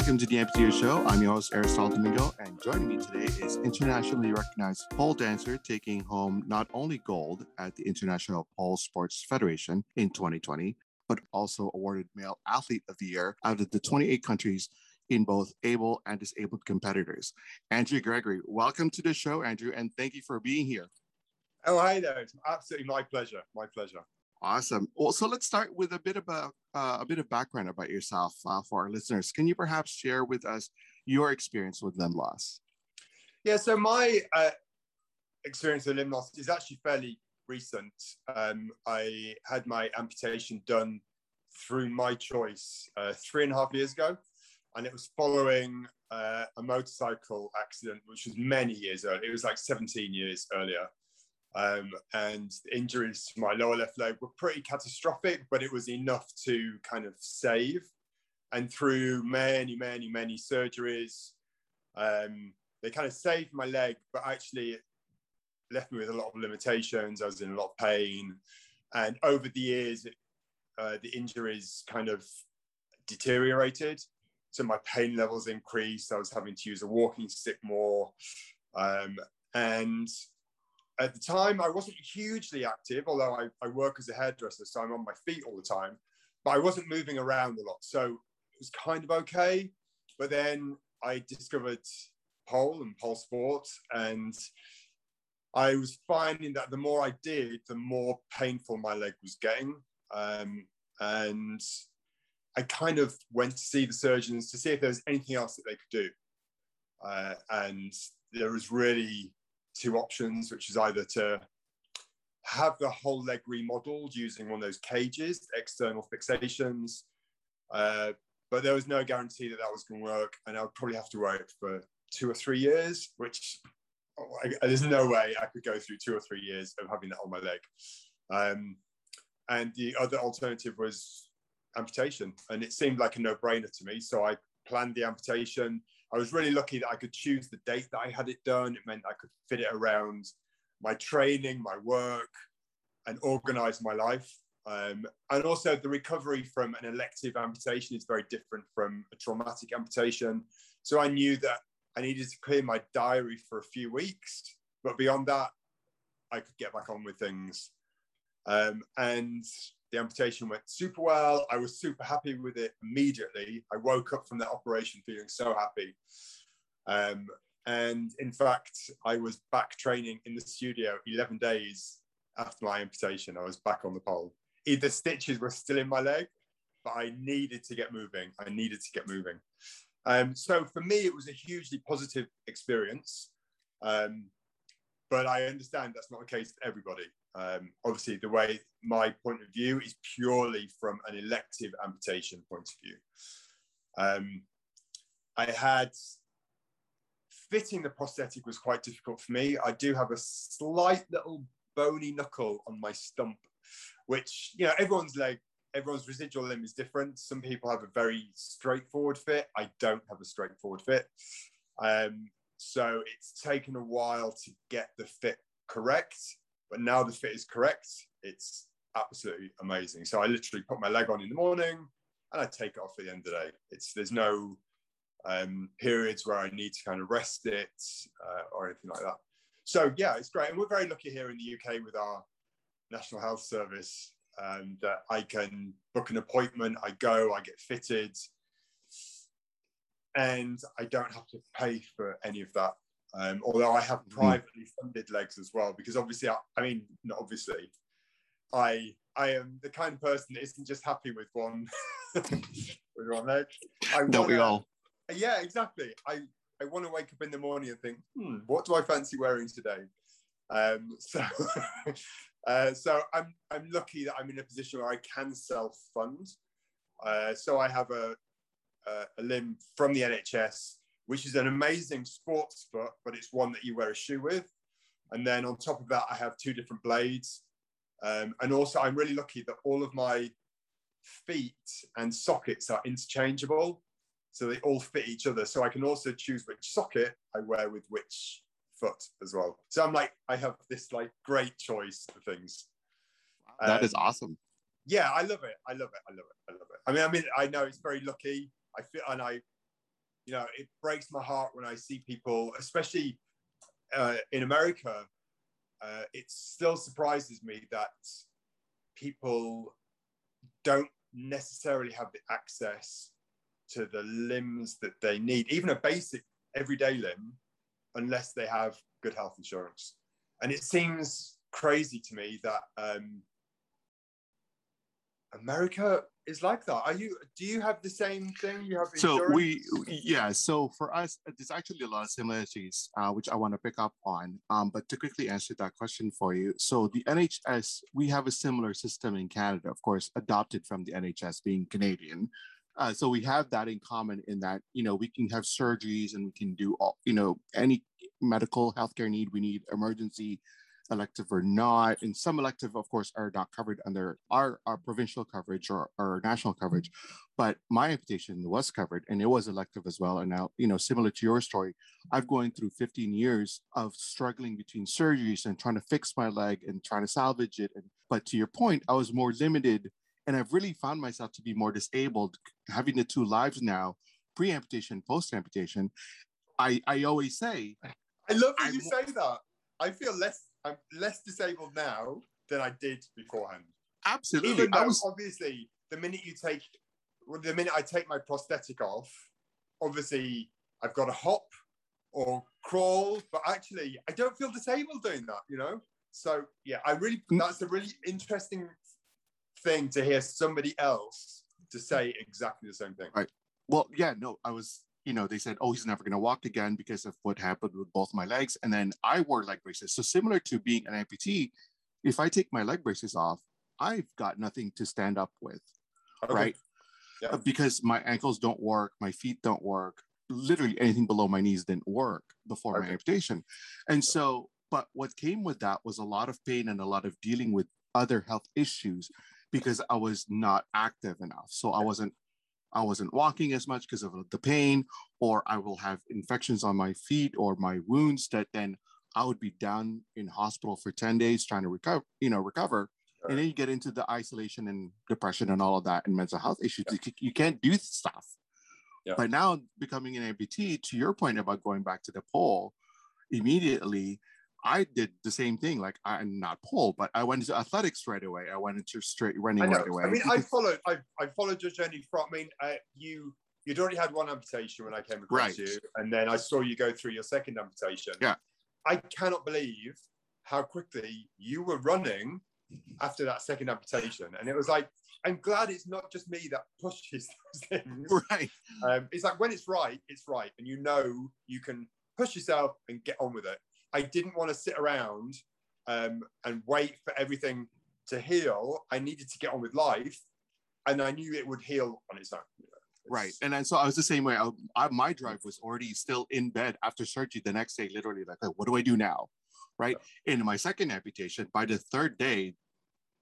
Welcome to the Amputee Show. I'm your host, Aristotle Domingo, and joining me today is internationally recognized pole dancer taking home not only gold at the International Pole Sports Federation in 2020, but also awarded Male Athlete of the Year out of the 28 countries in both able and disabled competitors. Andrew Gregory, welcome to the show, Andrew, and thank you for being here. Oh, hi there. It's absolutely my pleasure. My pleasure. Awesome. Well, so let's start with a bit about uh, a bit of background about yourself uh, for our listeners. Can you perhaps share with us your experience with limb loss? Yeah. So my uh, experience with limb loss is actually fairly recent. Um, I had my amputation done through my choice uh, three and a half years ago, and it was following uh, a motorcycle accident, which was many years earlier. It was like 17 years earlier. Um, and injuries to my lower left leg were pretty catastrophic, but it was enough to kind of save. And through many, many, many surgeries, um, they kind of saved my leg, but actually it left me with a lot of limitations. I was in a lot of pain. And over the years, uh, the injuries kind of deteriorated. So my pain levels increased. I was having to use a walking stick more. Um, and at the time, I wasn't hugely active, although I, I work as a hairdresser, so I'm on my feet all the time, but I wasn't moving around a lot. So it was kind of okay. But then I discovered pole and pole sports, and I was finding that the more I did, the more painful my leg was getting. Um, and I kind of went to see the surgeons to see if there was anything else that they could do. Uh, and there was really two options, which is either to have the whole leg remodeled using one of those cages, external fixations. Uh, but there was no guarantee that that was going to work. And I would probably have to wait for two or three years, which oh, I, there's no way I could go through two or three years of having that on my leg. Um, and the other alternative was amputation. And it seemed like a no brainer to me. So I planned the amputation. I was really lucky that I could choose the date that I had it done. It meant I could fit it around my training, my work, and organize my life. Um, and also, the recovery from an elective amputation is very different from a traumatic amputation. So I knew that I needed to clear my diary for a few weeks, but beyond that, I could get back on with things. Um, and the amputation went super well. I was super happy with it immediately. I woke up from that operation feeling so happy. Um, and in fact, I was back training in the studio 11 days after my amputation. I was back on the pole. Either stitches were still in my leg, but I needed to get moving. I needed to get moving. Um, so for me, it was a hugely positive experience. Um, but I understand that's not the case for everybody. Um, obviously, the way my point of view is purely from an elective amputation point of view. Um, I had fitting the prosthetic was quite difficult for me. I do have a slight little bony knuckle on my stump, which you know everyone's leg, everyone's residual limb is different. Some people have a very straightforward fit. I don't have a straightforward fit. Um, so it's taken a while to get the fit correct. But now the fit is correct, it's absolutely amazing. So I literally put my leg on in the morning and I take it off at the end of the day. It's there's no um, periods where I need to kind of rest it uh, or anything like that. So yeah, it's great, and we're very lucky here in the UK with our National Health Service um, that I can book an appointment. I go, I get fitted, and I don't have to pay for any of that. Um, although I have hmm. privately funded legs as well, because obviously, I, I, mean, not obviously, I I am the kind of person that isn't just happy with one with one leg. I Don't we all? Yeah, exactly. I I want to wake up in the morning and think, hmm, what do I fancy wearing today? Um, so uh, so I'm I'm lucky that I'm in a position where I can self fund. Uh, so I have a, a a limb from the NHS which is an amazing sports foot, but it's one that you wear a shoe with. And then on top of that, I have two different blades. Um, and also, I'm really lucky that all of my feet and sockets are interchangeable. So they all fit each other. So I can also choose which socket I wear with which foot as well. So I'm like, I have this like great choice of things. That um, is awesome. Yeah, I love it. I love it. I love it. I love it. I mean, I mean, I know it's very lucky. I feel, and I you know, it breaks my heart when I see people, especially uh, in America. Uh, it still surprises me that people don't necessarily have the access to the limbs that they need, even a basic everyday limb, unless they have good health insurance. And it seems crazy to me that um, America is like that. Are you? Do you have the same thing? You have so we yeah. So for us, there's actually a lot of similarities, uh, which I want to pick up on. Um, but to quickly answer that question for you, so the NHS we have a similar system in Canada, of course, adopted from the NHS being Canadian. Uh, so we have that in common in that you know we can have surgeries and we can do all you know any medical healthcare need we need emergency elective or not. And some elective, of course, are not covered under our, our provincial coverage or, our national coverage. But my amputation was covered and it was elective as well. And now, you know, similar to your story, I've going through 15 years of struggling between surgeries and trying to fix my leg and trying to salvage it. And, but to your point, I was more limited and I've really found myself to be more disabled, having the two lives now, pre-amputation, post-amputation. I, I always say, I love that you say that. I feel less I'm less disabled now than I did beforehand. Absolutely. Even though was... obviously the minute you take well, the minute I take my prosthetic off, obviously I've got to hop or crawl, but actually I don't feel disabled doing that, you know? So yeah, I really mm. that's a really interesting thing to hear somebody else to say exactly the same thing. Right. Well, yeah, no, I was you know, they said, oh, he's never going to walk again because of what happened with both my legs. And then I wore leg braces. So similar to being an amputee, if I take my leg braces off, I've got nothing to stand up with, okay. right? Yeah. Uh, because my ankles don't work, my feet don't work, literally anything below my knees didn't work before okay. my amputation. And so, but what came with that was a lot of pain and a lot of dealing with other health issues because I was not active enough. So I wasn't I wasn't walking as much because of uh, the pain, or I will have infections on my feet or my wounds that then I would be down in hospital for 10 days trying to recover, you know, recover. Sure. And then you get into the isolation and depression and all of that and mental health issues. Yeah. You, you can't do stuff. Yeah. But now becoming an amputee, to your point about going back to the pole, immediately I did the same thing. Like I'm not Paul, but I went into athletics right away. I went into straight running right away. I mean, I followed. I, I followed your journey from. I mean, uh, you you'd already had one amputation when I came across right. you, and then I saw you go through your second amputation. Yeah, I cannot believe how quickly you were running after that second amputation, and it was like. I'm glad it's not just me that pushes those things. Right. Um, it's like when it's right, it's right, and you know you can push yourself and get on with it. I didn't want to sit around um, and wait for everything to heal. I needed to get on with life, and I knew it would heal on its own. You know, right, and then so I was the same way. I, I, my drive was already still in bed after surgery the next day. Literally, like, what do I do now? Right. Yeah. In my second amputation, by the third day,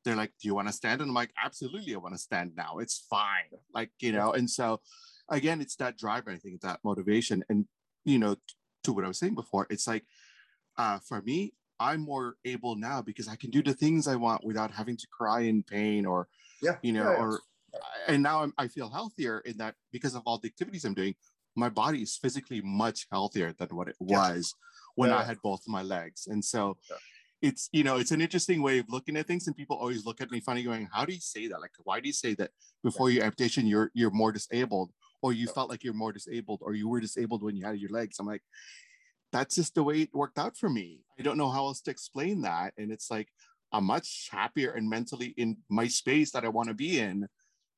they're like, "Do you want to stand?" And I'm like, "Absolutely, I want to stand now. It's fine." Like you know, and so again, it's that drive. I think that motivation, and you know, to what I was saying before, it's like uh, for me, I'm more able now because I can do the things I want without having to cry in pain or, yeah, you know, yeah, or, and now I'm, I feel healthier in that because of all the activities I'm doing, my body is physically much healthier than what it was when I had both my legs. And so it's, you know, it's an interesting way of looking at things. And people always look at me funny going, how do you say that? Like, why do you say that before your amputation, you're, you're more disabled or you felt like you're more disabled or you were disabled when you had your legs? I'm like, that's just the way it worked out for me. I don't know how else to explain that. And it's like I'm much happier and mentally in my space that I want to be in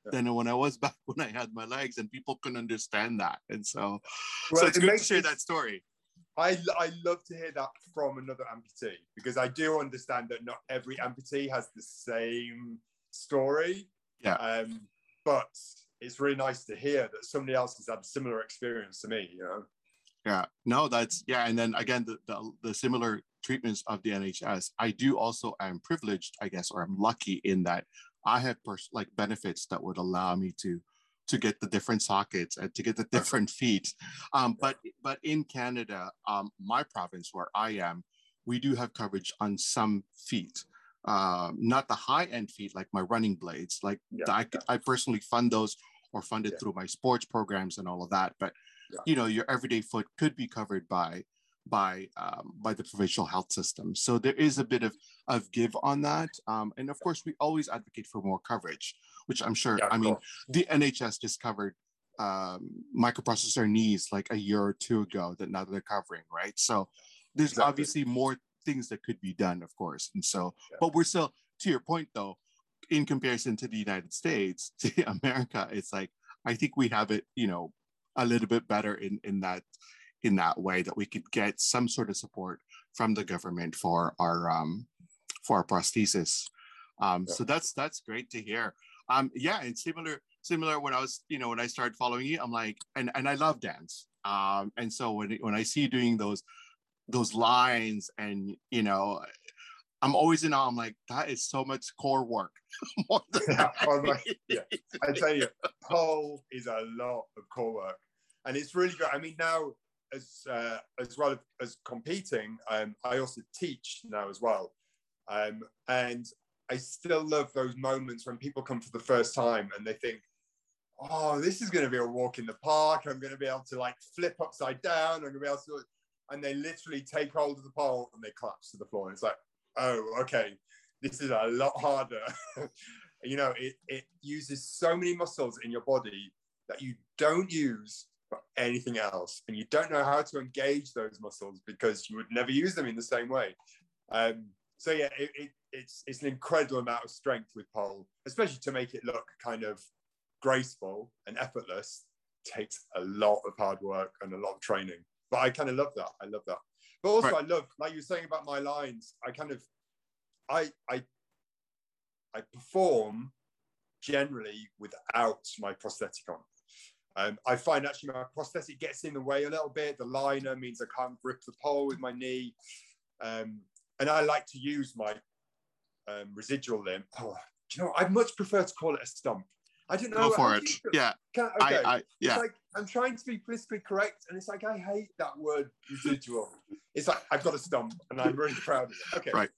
yeah. than when I was back when I had my legs, and people couldn't understand that. And so, well, so it's it good to share that story. I, I love to hear that from another amputee because I do understand that not every amputee has the same story. Yeah. Um, but it's really nice to hear that somebody else has had a similar experience to me, you know? Yeah, no, that's yeah. And then again, the, the, the similar treatments of the NHS. I do also am privileged, I guess, or I'm lucky in that I have pers- like benefits that would allow me to to get the different sockets and to get the different feet. Um, but but in Canada, um, my province where I am, we do have coverage on some feet. Uh, not the high end feet like my running blades. Like yeah, I, yeah. I personally fund those or funded yeah. through my sports programs and all of that. But yeah. you know your everyday foot could be covered by by um, by the provincial health system. So there is a bit of of give on that, um, and of course we always advocate for more coverage, which I'm sure. Yeah, I mean, the NHS just covered um, microprocessor knees like a year or two ago that now they're covering, right? So there's exactly. obviously more things that could be done, of course, and so yeah. but we're still to your point though, in comparison to the United States, to America, it's like I think we have it, you know, a little bit better in in that in that way that we could get some sort of support from the government for our um, for our prosthesis. Um, yeah. So that's that's great to hear. Um, yeah, and similar similar when I was you know when I started following you, I'm like, and and I love dance. Um, and so when when I see you doing those those lines and you know I'm always in awe. I'm like, that is so much core work. yeah, yeah, I tell you, pole is a lot of core work, and it's really great. I mean, now as uh, as well as competing, um, I also teach now as well, um, and I still love those moments when people come for the first time and they think, "Oh, this is going to be a walk in the park. I'm going to be able to like flip upside down. I'm going to be able to," and they literally take hold of the pole and they collapse to the floor. And it's like, "Oh, okay, this is a lot harder." you know, it it uses so many muscles in your body that you don't use for anything else. And you don't know how to engage those muscles because you would never use them in the same way. Um, so yeah, it, it, it's it's an incredible amount of strength with pole, especially to make it look kind of graceful and effortless. Takes a lot of hard work and a lot of training. But I kind of love that. I love that. But also, right. I love, like you were saying about my lines. I kind of, I I I perform generally without my prosthetic on. Um, I find actually my prosthetic gets in the way a little bit. The liner means I can't grip the pole with my knee. Um, and I like to use my um, residual limb. Oh, you know, I'd much prefer to call it a stump. I don't know. Go for it. Yeah. Can, okay. I, I, yeah. It's like I'm trying to be politically correct, and it's like I hate that word residual. it's like I've got a stump, and I'm really proud of it. Okay. Right.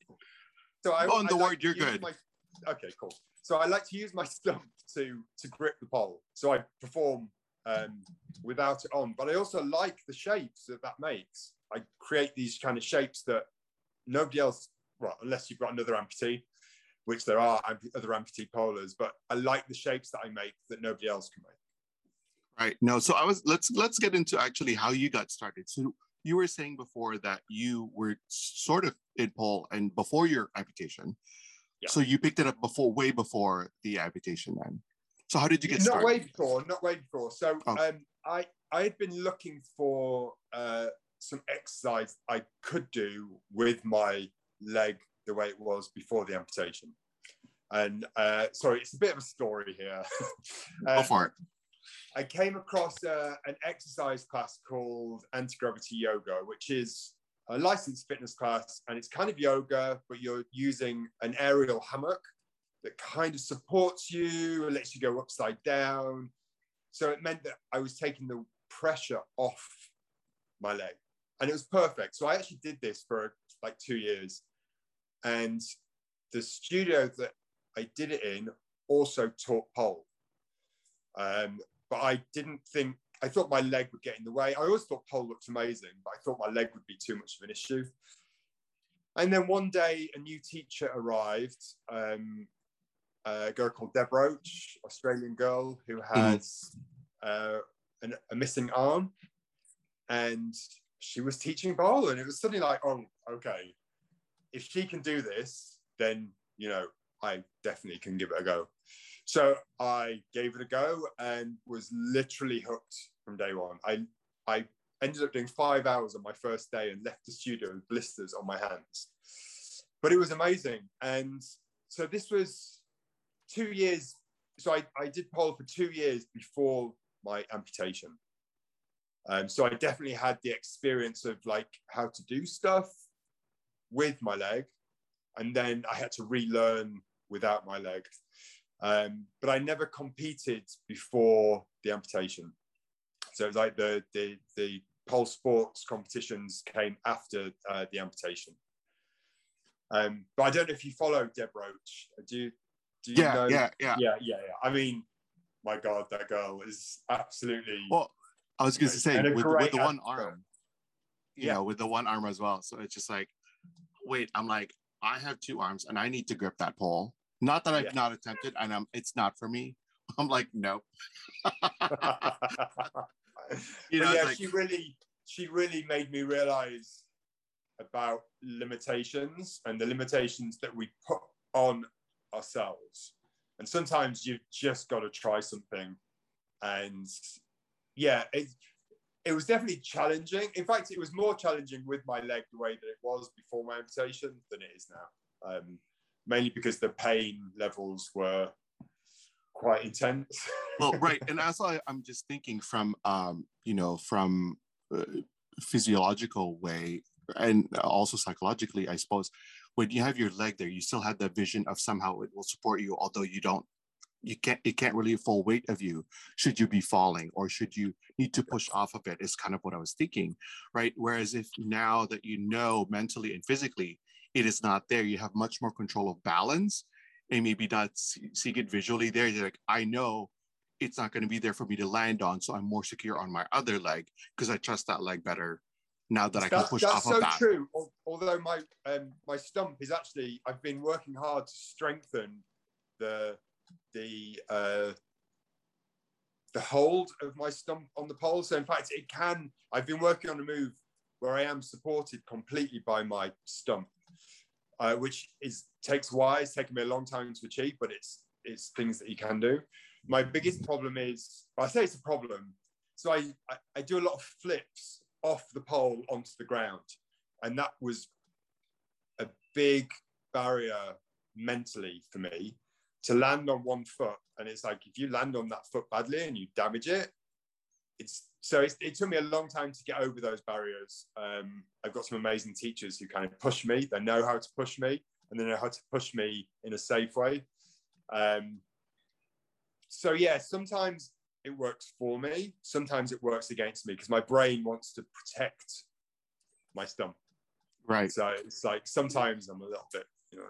So I, on the like word, you're good. My, okay, cool. So I like to use my stump to to grip the pole. So I perform um, without it on. But I also like the shapes that that makes. I create these kind of shapes that nobody else, well, unless you've got another amputee, which there are other amputee polars, but I like the shapes that I make that nobody else can make. Right. No. So I was let's let's get into actually how you got started. So you were saying before that you were sort of in pole and before your amputation. Yeah. So you picked it up before, way before the amputation, then. So how did you get not started? Not way before, not way before. So oh. um, I I had been looking for uh, some exercise I could do with my leg the way it was before the amputation. And uh, sorry, it's a bit of a story here. uh, Go for it. I came across uh, an exercise class called anti gravity yoga, which is a licensed fitness class, and it's kind of yoga, but you're using an aerial hammock that kind of supports you and lets you go upside down. So it meant that I was taking the pressure off my leg and it was perfect. So I actually did this for like two years. And the studio that I did it in also taught pole. Um, but I didn't think, I thought my leg would get in the way. I always thought pole looked amazing, but I thought my leg would be too much of an issue. And then one day, a new teacher arrived um, a girl called Deb Roach, Australian girl who mm-hmm. has mm. uh, an, a missing arm, and she was teaching pole, and it was suddenly like, oh, okay, if she can do this, then you know I definitely can give it a go. So I gave it a go and was literally hooked from day one. I I ended up doing five hours on my first day and left the studio with blisters on my hands. But it was amazing. And so this was two years. So I, I did pole for two years before my amputation. Um, so I definitely had the experience of like how to do stuff with my leg, and then I had to relearn without my leg. Um, but I never competed before the amputation. So it was like the the the pole sports competitions came after uh, the amputation. Um, but I don't know if you follow Deb Roach. Do you, do you yeah, know? Yeah, yeah, yeah, yeah, yeah. I mean, my God, that girl is absolutely. Well, I was going to say with, with the one arm, you Yeah. know, with the one arm as well. So it's just like, wait, I'm like, I have two arms and I need to grip that pole. Not that I've Yeah. not attempted, and um, it's not for me. I'm like, nope. You know, yeah, like- she really, she really made me realize about limitations and the limitations that we put on ourselves. And sometimes you've just got to try something. And yeah, it, it was definitely challenging. In fact, it was more challenging with my leg the way that it was before my amputation than it is now. Um, mainly because the pain levels were quite intense. well right and also I, i'm just thinking from um you know from uh, physiological way and also psychologically i suppose when you have your leg there you still have that vision of somehow it will support you although you don't you can't it can't really full weight of you should you be falling or should you need to push off of it is kind of what i was thinking right whereas if now that you know mentally and physically it is not there you have much more control of balance and maybe not see, seeing it visually there you're like i know it's not going to be there for me to land on so i'm more secure on my other leg because i trust that leg better now that i can That's- push that's off so of that true. Although my um, my stump is actually, I've been working hard to strengthen the the uh, the hold of my stump on the pole. So in fact, it can. I've been working on a move where I am supported completely by my stump, uh, which is takes while. It's taken me a long time to achieve, but it's it's things that you can do. My biggest problem is, I say it's a problem. So I, I, I do a lot of flips off the pole onto the ground. And that was a big barrier mentally for me to land on one foot. And it's like, if you land on that foot badly and you damage it, it's so it's, it took me a long time to get over those barriers. Um, I've got some amazing teachers who kind of push me. They know how to push me and they know how to push me in a safe way. Um, so yeah, sometimes it works for me. Sometimes it works against me because my brain wants to protect my stump. right So it's like sometimes I'm a little bit, you know.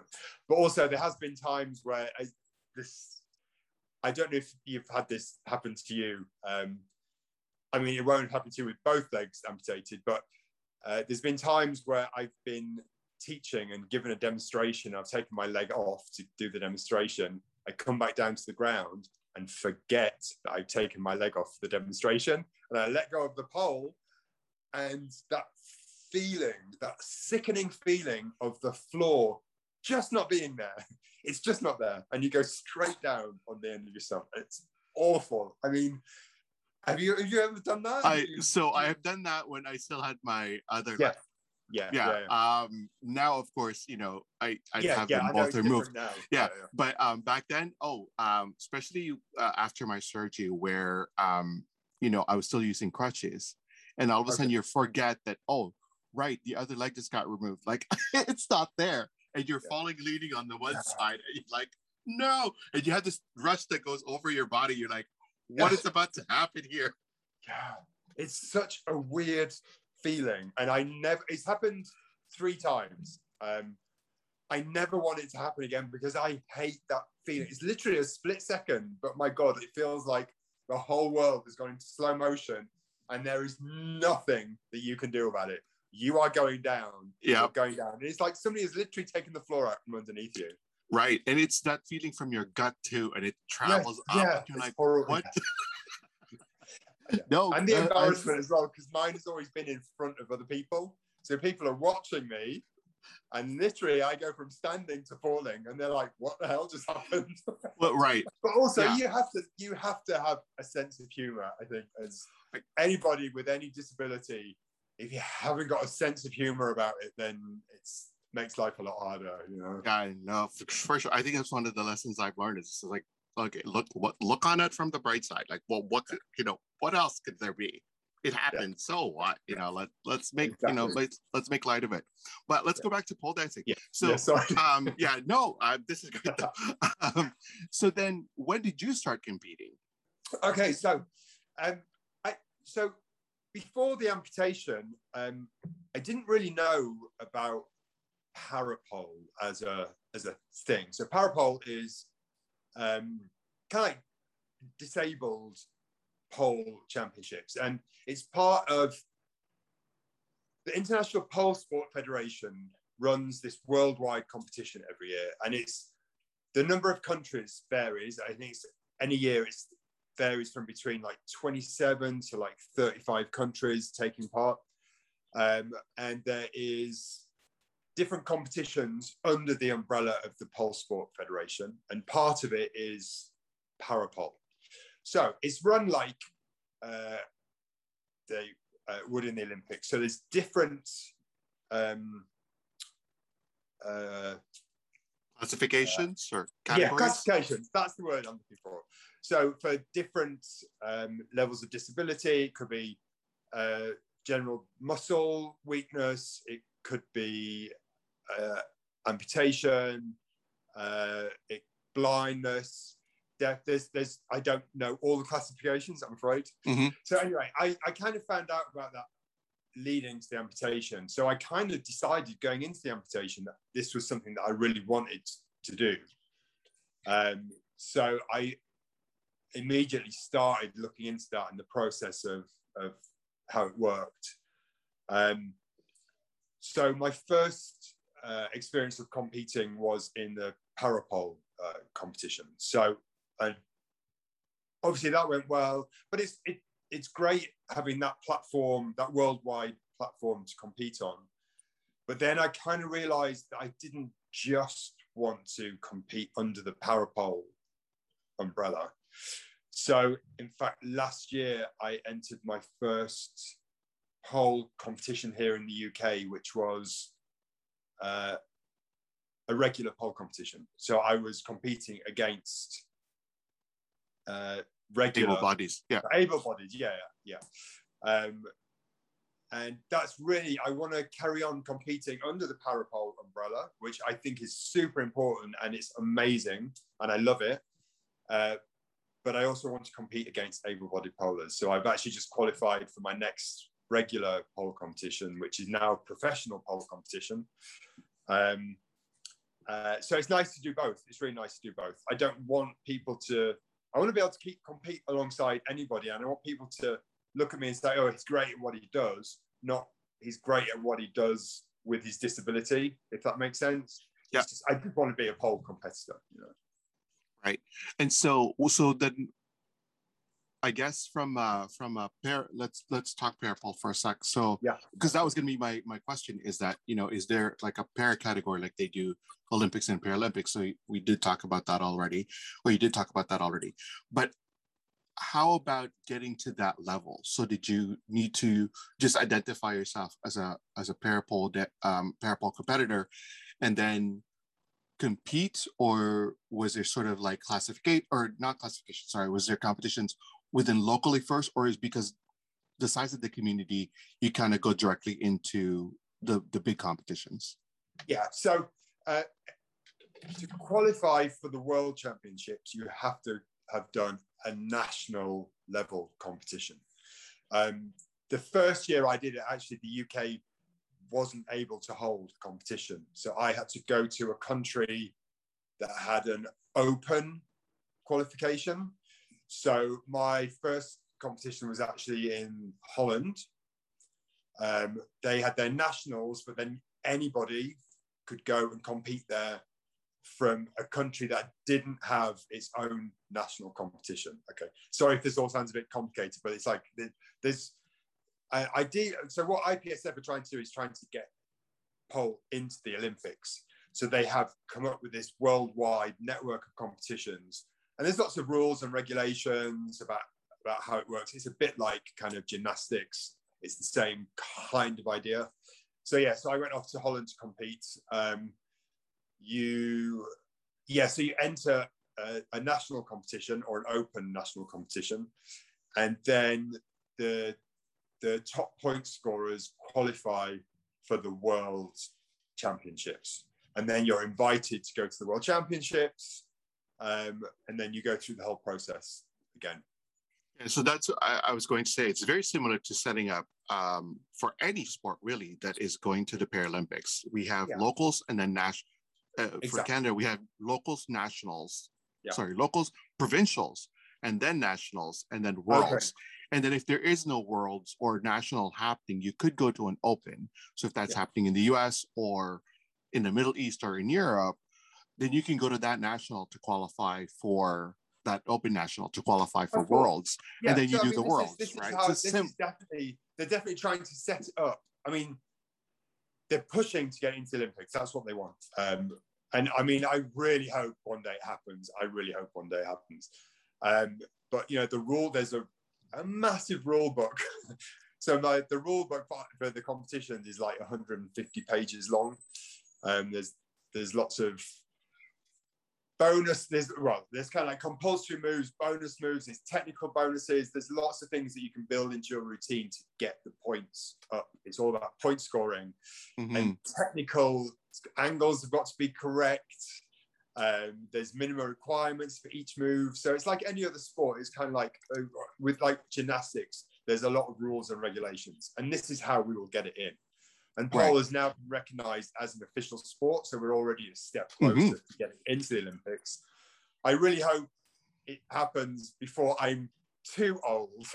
But also there has been times where I, this, I don't know if you've had this happen to you. Um, I mean, it won't happen to you with both legs amputated, but uh, there's been times where I've been teaching and given a demonstration. I've taken my leg off to do the demonstration. I come back down to the ground and forget that I've taken my leg off for the demonstration, and I let go of the pole, and that feeling, that sickening feeling of the floor just not being there. It's just not there. And you go straight down on the end of your stump. It's awful. I mean, have you have you ever done that? i you- so i have done that when i still had my other Yeah. leg. yeah, yeah, yeah, um now of course you know i i yeah, have yeah, them both removed now. yeah but um back then oh um especially uh, after my surgery where um you know i was still using crutches and all of a Okay. sudden you forget that oh right the other leg just got removed like it's not there and you're Yeah. falling leaning on the one Yeah. side and you're like no and you have this rush that goes over your body you're like what Yeah. is about to happen here yeah, it's such a weird feeling, and I never. It's happened three times. Um, I never want it to happen again because I hate that feeling. It's literally a split second, but my god, it feels like the whole world is going into slow motion, and there is nothing that you can do about it. You are going down. Yeah. Going down. And it's like somebody is literally taking the floor out from underneath you. right and it's that feeling from your gut too and it travels up yeah, and you're it's like horrible. what no and the uh, I- embarrassment as well, because mine has always been in front of other people. So people are watching me, and literally I go from standing to falling, and they're like, "What the hell just happened?" well, right but also, Yeah. you have to you have to have a sense of humor. I think as anybody with any disability, if you haven't got a sense of humor about it, then it's makes life a lot harder. You know. Yeah, no, for, for sure. I think that's one of the lessons I've learned. Is like, okay, look what look on it from the bright side. Like, well, what could you know? What else could there be? It happened. So what? You know, let let's make you know let's let's make light of it. But let's go back to pole dancing. Yeah. So yeah, sorry. um, yeah, no, uh, this is good. um, so then, when did you start competing? okay so um i so before the amputation um i didn't really know about parapole as a as a thing. So parapole is um kind of like disabled pole championships, and it's part of the International Pole Sport Federation runs this worldwide competition every year, and it's the number of countries varies. I think it's any year it's varies from between like 27 to like 35 countries taking part. Um, and there is different competitions under the umbrella of the Pole Sport Federation, and part of it is parapole. So it's run like uh, they uh, would in the Olympics. So there's different um, uh, classifications or categories? Yeah, classifications. That's the word I'm looking for. So for different um, levels of disability, it could be uh, general muscle weakness, it could be uh, amputation, uh, it, blindness, deaf. There's, there's, I don't know all the classifications, I'm afraid. Mm-hmm. So anyway, I, I kind of found out about that leading to the amputation. So I kind of decided going into the amputation that this was something that I really wanted to do. Um, so I immediately started looking into that and the process of, of how it worked. Um, so my first uh, experience of competing was in the parapole uh, competition. So obviously that went well, but it's it, it's great having that platform, that worldwide platform to compete on. But then I kind of realized that I didn't just want to compete under the parapole umbrella. So, in fact, last year I entered my first pole competition here in the UK, which was uh, a regular pole competition. So I was competing against uh, regular able bodies. Yeah, able bodies. Yeah, yeah. Um, and that's really I want to carry on competing under the parapole umbrella, which I think is super important and it's amazing and I love it. Uh, but I also want to compete against able-bodied polers. So I've actually just qualified for my next regular pole competition, which is now a professional pole competition. Um, uh, so it's nice to do both. It's really nice to do both. I don't want people to I want to be able to keep compete alongside anybody, and I want people to look at me and say, "Oh, he's great at what he does," not he's great at what he does with his disability. If that makes sense. Yeah. Just, I just want to be a pole competitor. You know. Right, and so so then I guess from uh, from a pair, let's let's talk parapole for a sec. So yeah, because that was going to be my my question is that you know is there like a para category like they do Olympics and Paralympics? So we did talk about that already, or you did talk about that already. But how about getting to that level? So did you need to just identify yourself as a as a parapole de- um, parapole competitor, and then compete, or was there sort of like classificate or not classification? Sorry, was there competitions within locally first, or is because the size of the community, you kind of go directly into the, the big competitions? Yeah. So uh, to qualify for the World Championships, you have to have done a national level competition. Um, the first year I did it, actually, the UK wasn't able to hold a competition. So I had to go to a country that had an open qualification. So my first competition was actually in Holland. Um, they had their nationals, but then anybody could go and compete there from a country that didn't have its own national competition. Okay, sorry if this all sounds a bit complicated, but it's like there's I, I did. So what IPSF are trying to do is trying to get pole into the Olympics. So they have come up with this worldwide network of competitions and there's lots of rules and regulations about about how it works. It's a bit like kind of gymnastics. It's the same kind of idea. So yeah, so I went off to Holland to compete. Um, you, yeah, so you enter a, a national competition or an open national competition, and then the the top point scorers qualify for the world championships, and then you're invited to go to the world championships um, and then you go through the whole process again. Yeah, so that's I, I, was going to say it's very similar to setting up um, for any sport really that is going to the Paralympics. We have yeah. locals and then national. Uh, exactly. For Canada, we have locals, nationals. Yeah. Sorry, locals, provincials, and then nationals, and then worlds. Okay. And then if there is no worlds or national happening, you could go to an open. So if that's yeah. happening in the US or in the Middle East or in Europe, then you can go to that national to qualify for that open national to qualify for worlds. Yeah, and then you so, do I mean, the worlds, is, right? How, sim- definitely, they're definitely trying to set it up. I mean, they're pushing to get into the Olympics. That's what they want. Um, and I mean, I really hope one day it happens. I really hope one day it happens. Um, but you know, the rule there's a, a massive rule book. so my the rule book for the competition is like 150 pages long. Um, there's there's lots of bonus. There's well, there's kind of like compulsory moves, bonus moves. There's technical bonuses. There's lots of things that you can build into your routine to get the points up. It's all about point scoring mm-hmm. and technical angles have got to be correct. Um, there's minimum requirements for each move. So it's like any other sport. It's kind of like uh, with like gymnastics. There's a lot of rules and regulations, and this is how we will get it in. And pole right. has now been recognised as an official sport, so we're already a step closer mm-hmm. to getting into the Olympics. I really hope it happens before I'm too old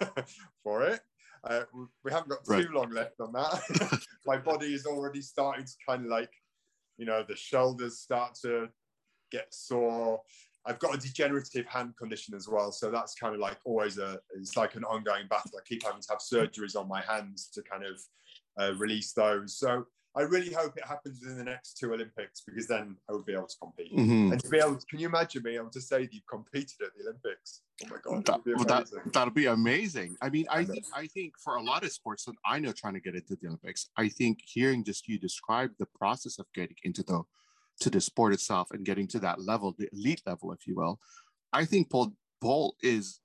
for it. Uh, we haven't got right. too long left on that. My body is already starting to kind of like, you know, the shoulders start to get sore. I've got a degenerative hand condition as well, so that's kind of like always a it's like an ongoing battle. I keep having to have surgeries on my hands to kind of uh, release those. So I really hope it happens in the next two Olympics because then I will be able to compete. Mm-hmm. And to be able, to, can you imagine being able to say that you've competed at the Olympics? Oh my god, that, well, that that'll be amazing. I mean, I think I think for a lot of sports that I know trying to get into the Olympics, I think hearing just you describe the process of getting into the to the sport itself and getting to that level, the elite level, if you will, I think pole pole is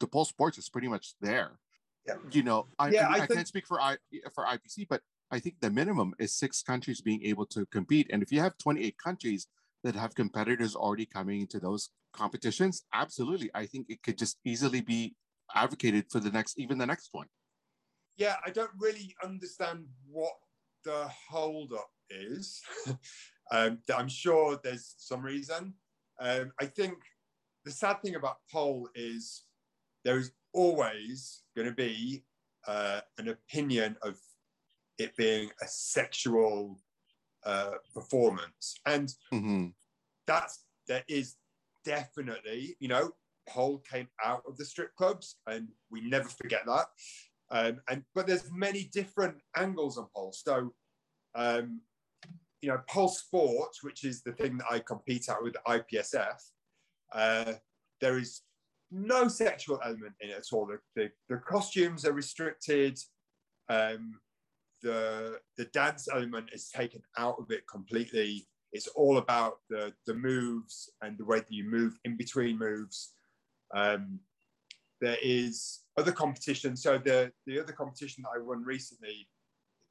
the pole sports is pretty much there. Yeah. You know, I, yeah, I, I, I think... can't speak for I for IPC, but I think the minimum is six countries being able to compete. And if you have 28 countries that have competitors already coming into those competitions, absolutely. I think it could just easily be advocated for the next, even the next one. Yeah, I don't really understand what the holdup is. um, I'm sure there's some reason. Um, I think the sad thing about pole is there is always going to be uh, an opinion of it being a sexual uh, performance, and mm-hmm. that's there is definitely you know pole came out of the strip clubs, and we never forget that. Um, and but there's many different angles on pole. So, um, you know, pole sports, which is the thing that I compete at with IPSF, uh, there is no sexual element in it at all. The, the, the costumes are restricted. Um, the the dance element is taken out of it completely. It's all about the the moves and the way that you move in between moves. Um, there is other competition. So the the other competition that I won recently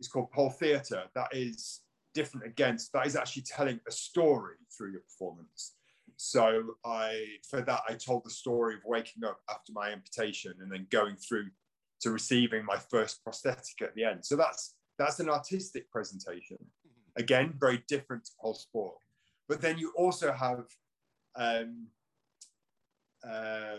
is called Pole Theatre. That is different against that is actually telling a story through your performance. So I for that I told the story of waking up after my amputation and then going through to receiving my first prosthetic at the end. So that's that's an artistic presentation. Mm-hmm. Again, very different to pole sport. But then you also have, um, uh,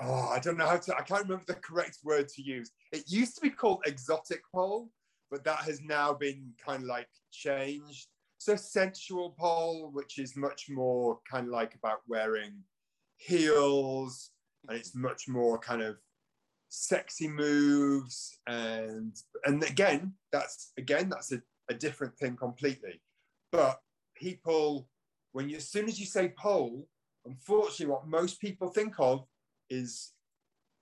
oh, I don't know how to, I can't remember the correct word to use. It used to be called exotic pole, but that has now been kind of like changed. So sensual pole, which is much more kind of like about wearing heels, and it's much more kind of sexy moves and and again that's again that's a, a different thing completely but people when you as soon as you say pole unfortunately what most people think of is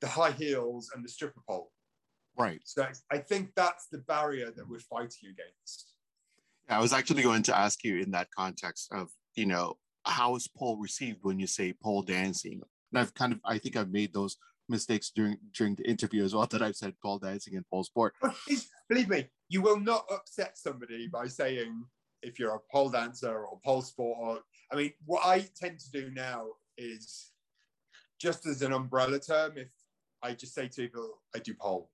the high heels and the stripper pole right so i think that's the barrier that we're fighting against Yeah, i was actually going to ask you in that context of you know how is pole received when you say pole dancing and i've kind of i think i've made those mistakes during during the interview as well that I've said pole dancing and pole sport. Believe me, you will not upset somebody by saying if you're a pole dancer or pole sport. Or I mean, what I tend to do now is just as an umbrella term. If I just say to people, I do pole.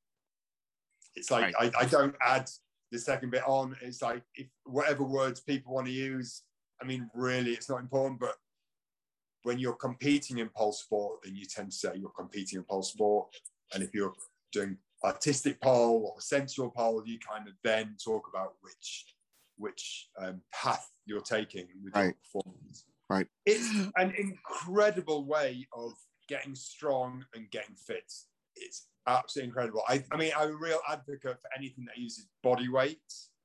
It's like right. I, I don't add the second bit on. It's like if whatever words people want to use. I mean, really, it's not important, but when you're competing in pole sport, then you tend to say you're competing in pole sport. And if you're doing artistic pole or sensual pole, you kind of then talk about which which um, path you're taking with Right. your performance. Right. It's an incredible way of getting strong and getting fit. It's absolutely incredible. I, I mean, I'm a real advocate for anything that uses body weight.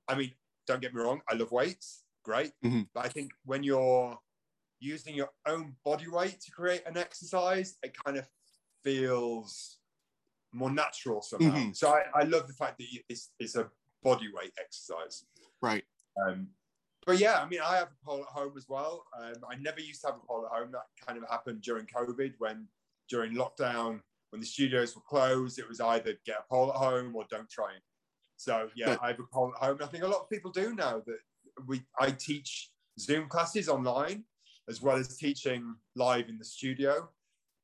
I mean, don't get me wrong, I love weights, great. Mhm. But I think when you're using your own body weight to create an exercise, it kind of feels more natural somehow. Mhm. So I, I love the fact that it's, it's a body weight exercise. Right. Um, but yeah, I mean, I have a pole at home as well. Um, I never used to have a pole at home. That kind of happened during COVID when, during lockdown, when the studios were closed, it was either get a pole at home or don't try it. So yeah, I have a pole at home. I think a lot of people do now that we I teach Zoom classes online as well as teaching live in the studio.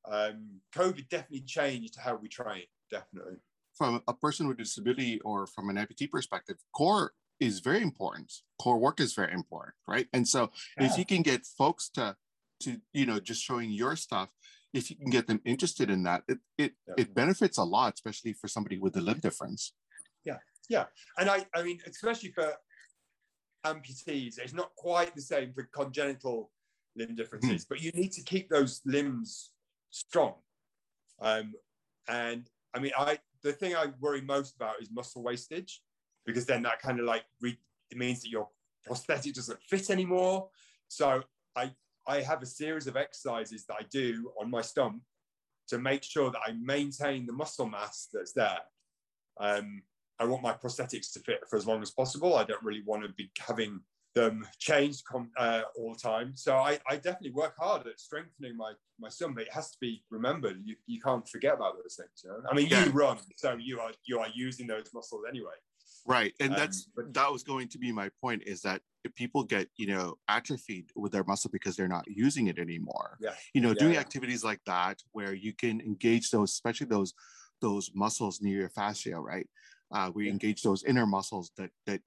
Um, COVID definitely changed how we train. Definitely. From a person with disability or from an amputee perspective, core is very important. Core work is very important, right? And so if you can get folks to to you know just showing your stuff if you can get them interested in that it it, Yeah. it benefits a lot especially for somebody with a limb difference Yeah, yeah, And I, I mean, especially for amputees, it's not quite the same for congenital limb differences, but you need to keep those limbs strong. Um, and I mean, I the thing I worry most about is muscle wastage, because then that kind of like re- it means that your prosthetic doesn't fit anymore. So I I have a series of exercises that I do on my stump to make sure that I maintain the muscle mass that's there. Um, I want my prosthetics to fit for as long as possible. I don't really want to be having them changed uh, all the time. So I, I definitely work hard at strengthening my my stump. But it has to be remembered. You, you can't forget about those things. You know? I mean, Yeah. you run, so you are you are using those muscles anyway. Right and Um, that's but- that was going to be my point is that if people get you know atrophied with their muscle because they're not using it anymore Yeah. you know Yeah, doing yeah. activities like that where you can engage those especially those those muscles near your fascia right uh, we Yeah. engage those inner muscles that that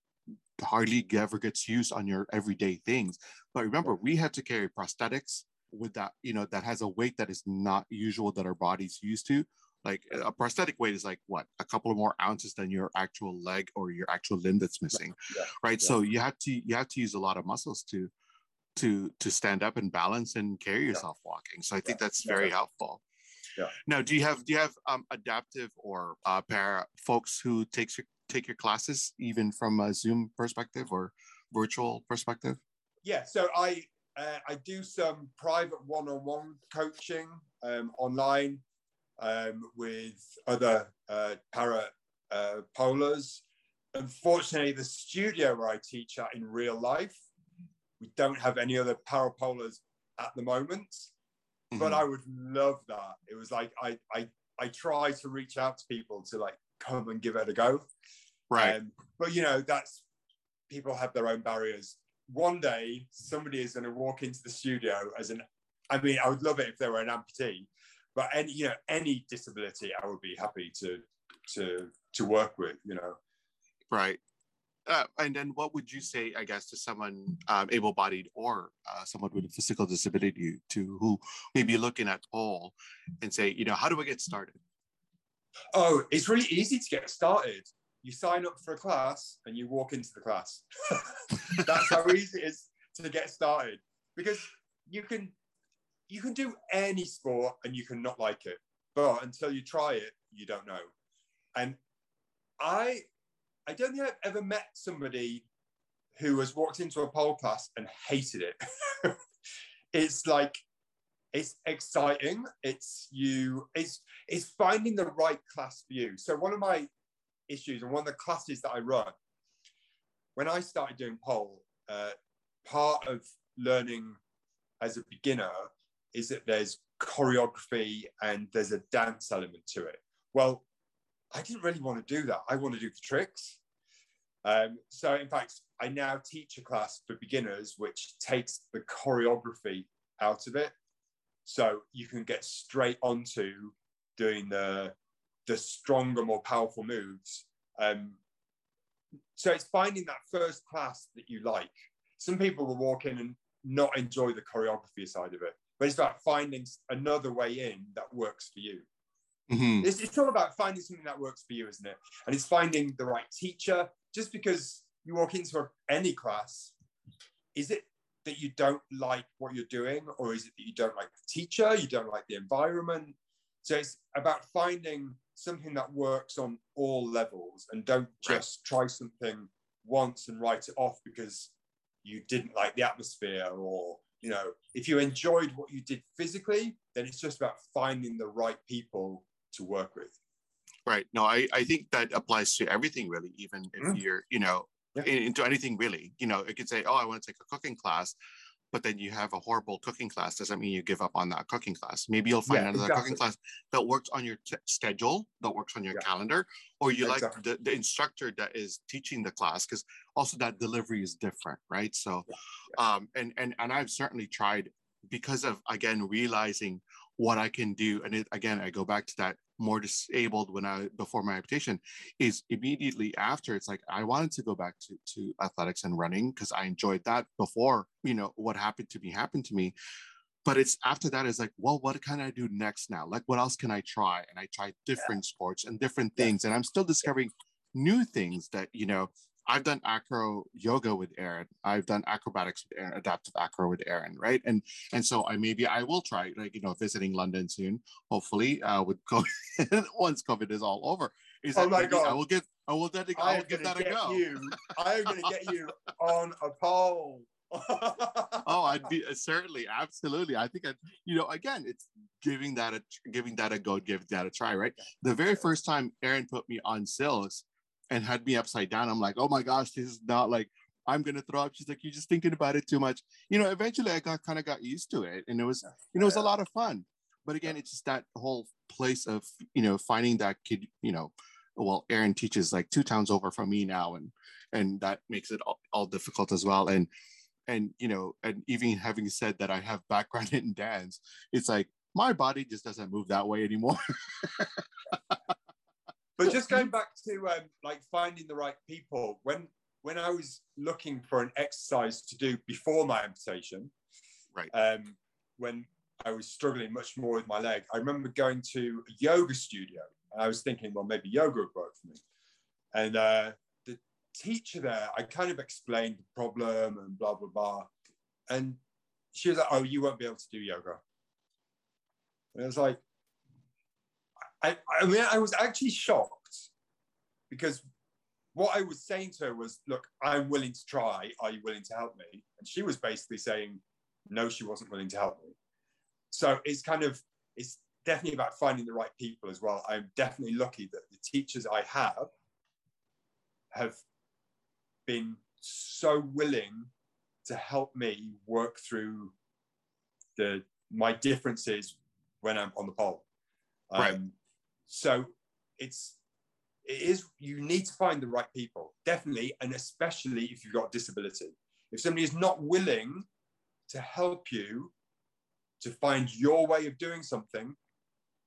hardly ever gets used on your everyday things but remember we have to carry prosthetics with that you know that has a weight that is not usual that our body's used to like a prosthetic weight is like what a couple of more ounces than your actual leg or your actual limb that's missing Yeah. right? Yeah. so you have to you have to use a lot of muscles to to to stand up and balance and carry yourself walking. So i think Yeah. that's very helpful. Yeah. now do you have do you have um, adaptive or uh, para folks who takes your take your classes even from a zoom perspective or virtual perspective? Yeah, so I uh, I do some private one-on-one coaching um, online um, with other uh, para uh, polars. Unfortunately, the studio where I teach at in real life, we don't have any other para polars at the moment. But Mhm. I would love that. It was like I I I try to reach out to people to like come and give it a go. right Um, but you know, that's people have their own barriers. One day, somebody is going to walk into the studio as an. I mean, I would love it if they were an amputee, but any you know any disability, I would be happy to to to work with. You know, Right. Uh, and then what would you say, I guess, to someone um, able-bodied or uh, someone with a physical disability to who may be looking at all and say, you know, how do I get started? oh, it's really easy to get started. You sign up for a class and you walk into the class. That's how easy it is to get started because you can you can do any sport and you can not like it, but until you try it, you don't know. And I I don't think I've ever met somebody who has walked into a pole class and hated it. it's like it's exciting. It's you. It's it's finding the right class for you. So one of my issues and one of the classes that I run, when I started doing pole, uh, part of learning as a beginner is that there's choreography and there's a dance element to it. Well, I didn't really want to do that. I want to do the tricks. Um, so, in fact, I now teach a class for beginners which takes the choreography out of it. So you can get straight onto doing the, the stronger, more powerful moves. Um, so it's finding that first class that you like. Some people will walk in and not enjoy the choreography side of it. But it's about finding another way in that works for you. Mhm. It's, it's all about finding something that works for you, isn't it? And it's finding the right teacher. Just because you walk into any class, is it that you don't like what you're doing, or is it that you don't like the teacher, you don't like the environment? So it's about finding something that works on all levels and don't just try something once and write it off because you didn't like the atmosphere or you know if you enjoyed what you did physically then it's just about finding the right people to work with Right. No, I, I think that applies to everything really, even if Mm. you're, you know, Yeah. into anything really. You know, it could say, oh, I want to take a cooking class, but then you have a horrible cooking class. Doesn't mean you give up on that cooking class. Maybe you'll find Yeah, another exactly. cooking class that works on your t- schedule, that works on your Yeah. calendar, or you like the, the instructor that is teaching the class because also that delivery is different, right? So, um, and and and I've certainly tried because of again realizing what I can do, and it, again I go back to that more disabled when I before my amputation is immediately after it's like I wanted to go back to to athletics and running because I enjoyed that before you know what happened to me happened to me. But it's after that is like well what can i do next now? Like what else can i try? And i tried different sports and different Yeah. things and i'm still discovering new things that you know i've done acro yoga with aaron i've done acrobatics with aaron adaptive acro with aaron right? And and so i maybe i will try like you know visiting london soon hopefully uh with covid once covid is all over. Is Oh that my maybe i will give i will dedicate i i will give that to a get go. you. I am going to get you on a pole. Oh i'd be uh, certainly absolutely. I think i you know again it's giving that a giving that a go giving that a try right? The very first time aaron put me on silks and had me upside down. I'm like oh my gosh this is not like i'm gonna throw up. She's like you're just thinking about it too much. You know eventually i got kind of got used to it and it was you know it was a lot of fun. But again it's just that whole place of you know finding that kid you know well aaron teaches like two towns over from me now and and that makes it all, all difficult as well. And and you know and even having said that i have background in dance it's like my body just doesn't move that way anymore but just going back to um, like finding the right people when when i was looking for an exercise to do before my amputation Right. um, when i was struggling much more with my leg i remember going to a yoga studio and i was thinking well maybe yoga would work for me. And uh, the teacher there i kind of explained the problem and blah blah blah. And she was like oh you won't be able to do yoga. And i was like I, I mean, I was actually shocked because what I was saying to her was, look, I'm willing to try. Are you willing to help me? And she was basically saying, no, she wasn't willing to help me. So it's kind of, it's definitely about finding the right people as well. I'm definitely lucky that the teachers I have have been so willing to help me work through the my differences when I'm on the pole. Um, Right. So it's it is you need to find the right people definitely, and especially if you've got disability. If somebody is not willing to help you to find your way of doing something,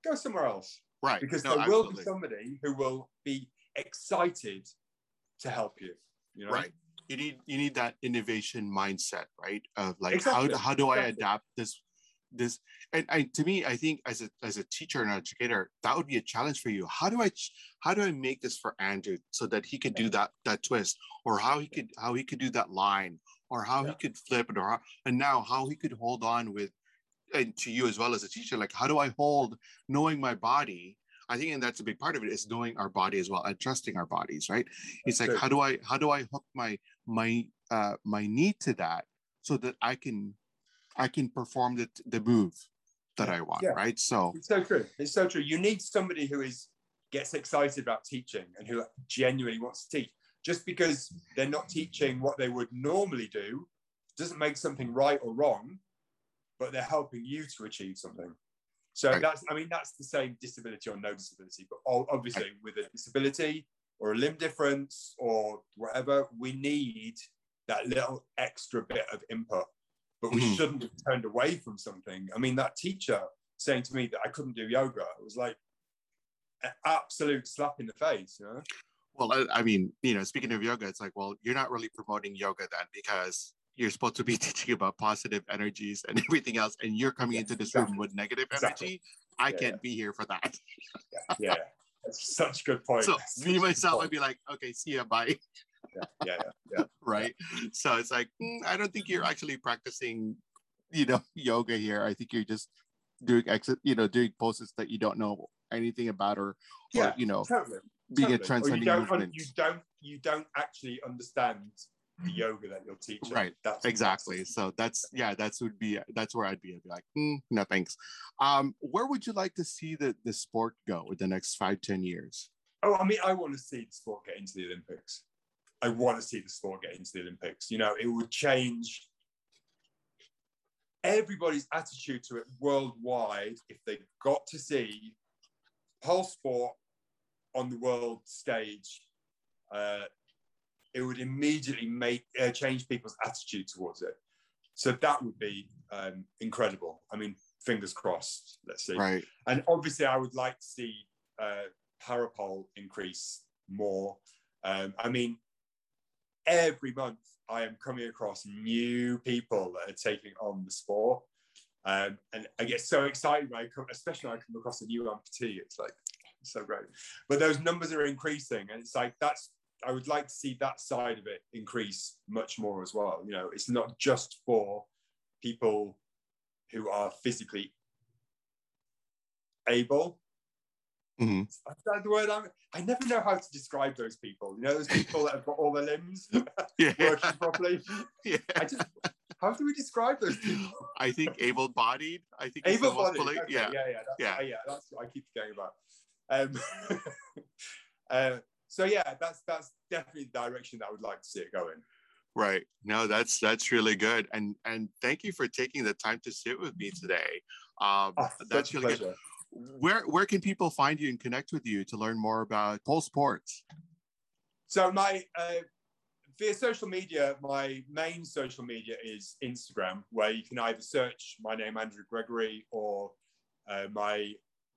go somewhere else. Right. Because no, there will be somebody who will be excited to help you. You know, right. You need you need that innovation mindset right? Of like Exactly, how, how do i adapt this this and, to me i think as a as a teacher and educator that would be a challenge for you. How do i how do i make this for andrew so that he could do that that twist or how he could how he could do that line or how he could flip it or how, and now how he could hold on with and to you as well as a teacher like how do i hold knowing my body? I think and that's a big part of it is knowing our body as well and trusting our bodies right? It's like how do i how do i hook my my uh my knee to that so that i can i can perform the the move that i want Yeah. right so It's so true. It's so true. You need somebody who is gets excited about teaching and who genuinely wants to teach. Just because they're not teaching what they would normally do doesn't make something right or wrong, but they're helping you to achieve something. So Right. that's, I mean, that's the same disability or no disability, but obviously with a disability or a limb difference or whatever, we need that little extra bit of input. But we Mhm. shouldn't have turned away from something. I mean, that teacher saying to me that I couldn't do yoga, it was like an absolute slap in the face, you know? well I, I mean you know speaking of yoga it's like well you're not really promoting yoga then because you're supposed to be teaching about positive energies and everything else, and you're coming into this exactly. room with negative exactly. energy. I yeah, can't yeah. be here for that. yeah, yeah, that's such a good point. So me myself, I'd be like, okay, see ya, bye. Yeah, yeah, yeah. right. So it's like mm, I don't think you're actually practicing, you know, yoga here. I think you're just doing exit, you know, doing poses that you don't know anything about, or, yeah, or you know, totally, being totally. a transcending you movement. You don't, you don't actually understand the yoga that you're teaching. Right. That's exactly. So that's yeah, that's would be that's where I'd be. I'd be like, mm, no thanks. Um, where would you like to see the the sport go in the next five, ten years? Oh, I mean, I want to see the sport get into the Olympics. I want to see the sport get into the Olympics. You know, it would change everybody's attitude to it worldwide if they got to see pole sport on the world stage. Uh, it would immediately make uh, change people's attitude towards it. So that would be um, incredible. I mean, fingers crossed. Let's see. Right. And obviously, I would like to see uh, parapole increase more. Um, I mean, every month I am coming across new people that are taking on the sport. Um, and I get so excited when I come, especially when I come across a new amputee. It's like so great. But those numbers are increasing, and it's like that's I would like to see that side of it increase much more as well. You know, it's not just for people who are physically able Mm-hmm. That's the word I'm, I never know how to describe those people. You know, those people that have got all their limbs yeah. working properly. Yeah. I just, how do we describe those people? I think able-bodied. I think able-bodied. Okay. Yeah, yeah, yeah. That's, yeah. yeah, that's what I keep going about. Um, uh, so yeah, that's that's definitely the direction that I would like to see it going. Right. No, that's that's really good, and and thank you for taking the time to sit with me today. Um, oh, that's really pleasure. good where where can people find you and connect with you to learn more about pole sports? So my uh, via social media my main social media is instagram where you can either search my name andrew gregory or uh, my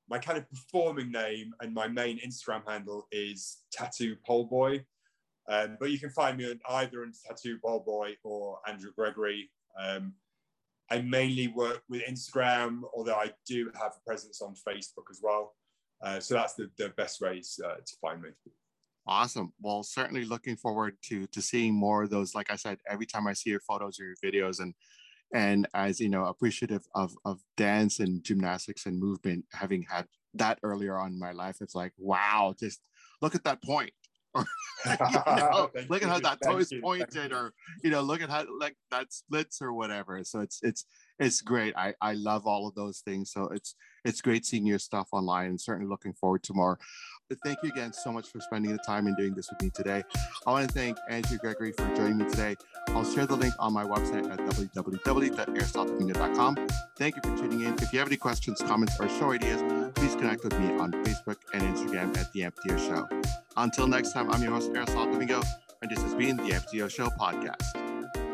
my kind of performing name and my main instagram handle is tattoo pole boy. Um, but you can find me on either on tattoo pole boy or andrew gregory. Um, I mainly work with Instagram, although I do have a presence on Facebook as well. Uh, so that's the, the best ways uh, to find me. Awesome. Well, certainly looking forward to to seeing more of those. Like I said, every time I see your photos or your videos, and and as you know, appreciative of of dance and gymnastics and movement, having had that earlier on in my life, it's like wow, just look at that point or you know, look at how that toe is pointed or you know look at how like that splits or whatever. So it's it's it's great. I i love all of those things. So it's it's great seeing your stuff online and certainly looking forward to more thank you again so much for spending the time and doing this with me today. I want to thank andrew gregory for joining me today. I'll share the link on my website at www.aristotle.com thank you for tuning in. If you have any questions comments or show ideas please connect with me on facebook and instagram at the AmpuTO show. Until next time, I'm your host, Aristotle Domingo, and this has been the AmpuTO Show podcast.